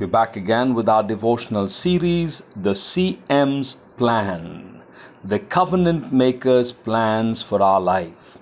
We're back again with our devotional series, The CM's Plan, the Covenant Maker's Plans for Our Life.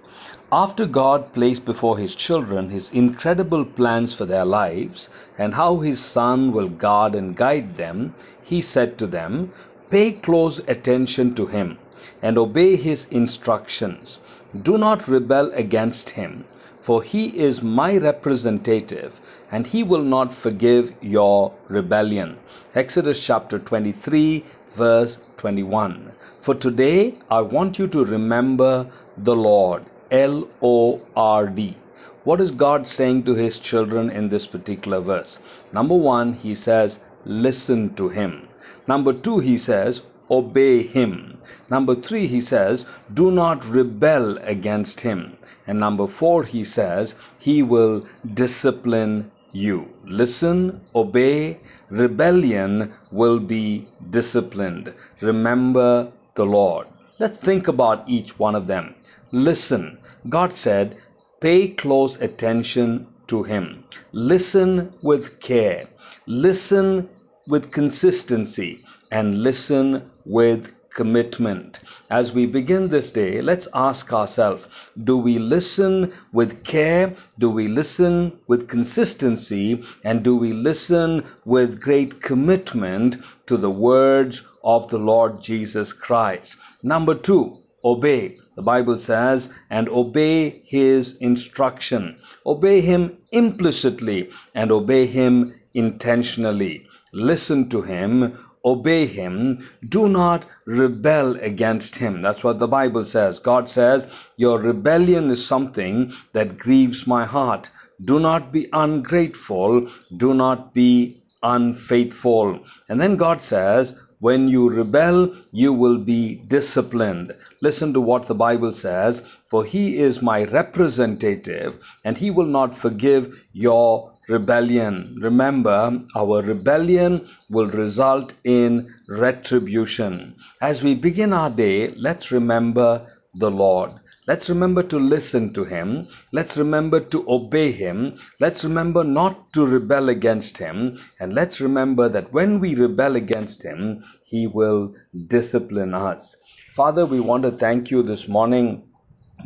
After God placed before His children His incredible plans for their lives and how His Son will guard and guide them, He said to them, Pay close attention to Him and obey His instructions. Do not rebel against Him for he is my representative, and he will not forgive your rebellion. Exodus chapter 23, verse 21. For today, I want you to remember the Lord, L O R D. What is God saying to his children in this particular verse? Number one, he says, listen to him. Number two, he says, obey him. Number three, he says, do not rebel against him. And number four, he says, he will discipline you. Listen, obey, rebellion will be disciplined. Remember the Lord. Let's think about each one of them. Listen, God said, pay close attention to Him. Listen with care. Listen with consistency and listen with commitment. As we begin this day, let's ask ourselves do we listen with care? Do we listen with consistency? And do we listen with great commitment to the words of the Lord Jesus Christ? Number two, obey. The Bible says, and obey his instruction. Obey him implicitly and obey him intentionally. Listen to him, obey him, do not rebel against him. That's what the Bible says. God says, Your rebellion is something that grieves my heart. Do not be ungrateful, do not be unfaithful. And then God says, when you rebel, you will be disciplined. Listen to what the Bible says For he is my representative, and he will not forgive your rebellion. Remember, our rebellion will result in retribution. As we begin our day, let's remember the Lord. Let's remember to listen to Him. Let's remember to obey Him. Let's remember not to rebel against Him. And let's remember that when we rebel against Him, He will discipline us. Father, we want to thank you this morning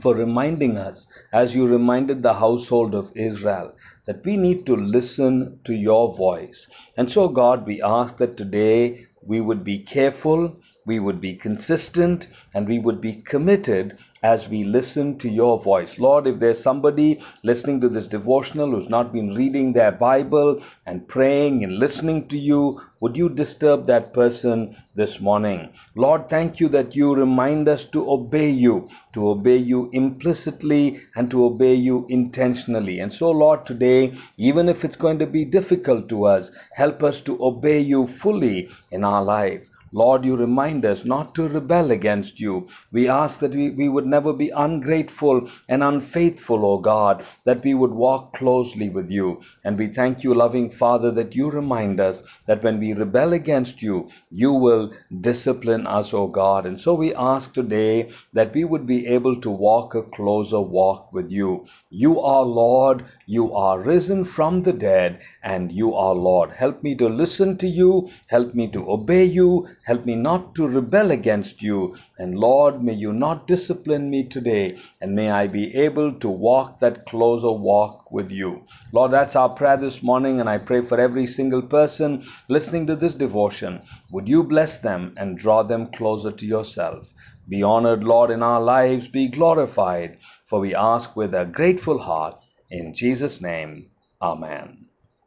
for reminding us, as you reminded the household of Israel, that we need to listen to your voice. And so, God, we ask that today we would be careful, we would be consistent, and we would be committed as we listen to your voice. Lord, if there's somebody listening to this devotional who's not been reading their Bible and praying and listening to you, would you disturb that person this morning? Lord, thank you that you remind us to obey you, to obey you implicitly and to obey you intentionally. And so, Lord, today, even if it's going to be difficult to us, help us to obey you fully in our life. Lord, you remind us not to rebel against you. We ask that we, we would never be ungrateful and unfaithful, O God, that we would walk closely with you. And we thank you, loving Father, that you remind us that when we rebel against you, you will discipline us, O God. And so we ask today that we would be able to walk a closer walk with you. You are Lord, you are risen from the dead, and you are Lord. Help me to listen to you, help me to obey you, Help me not to rebel against you. And Lord, may you not discipline me today. And may I be able to walk that closer walk with you. Lord, that's our prayer this morning. And I pray for every single person listening to this devotion. Would you bless them and draw them closer to yourself? Be honored, Lord, in our lives. Be glorified. For we ask with a grateful heart. In Jesus' name, Amen.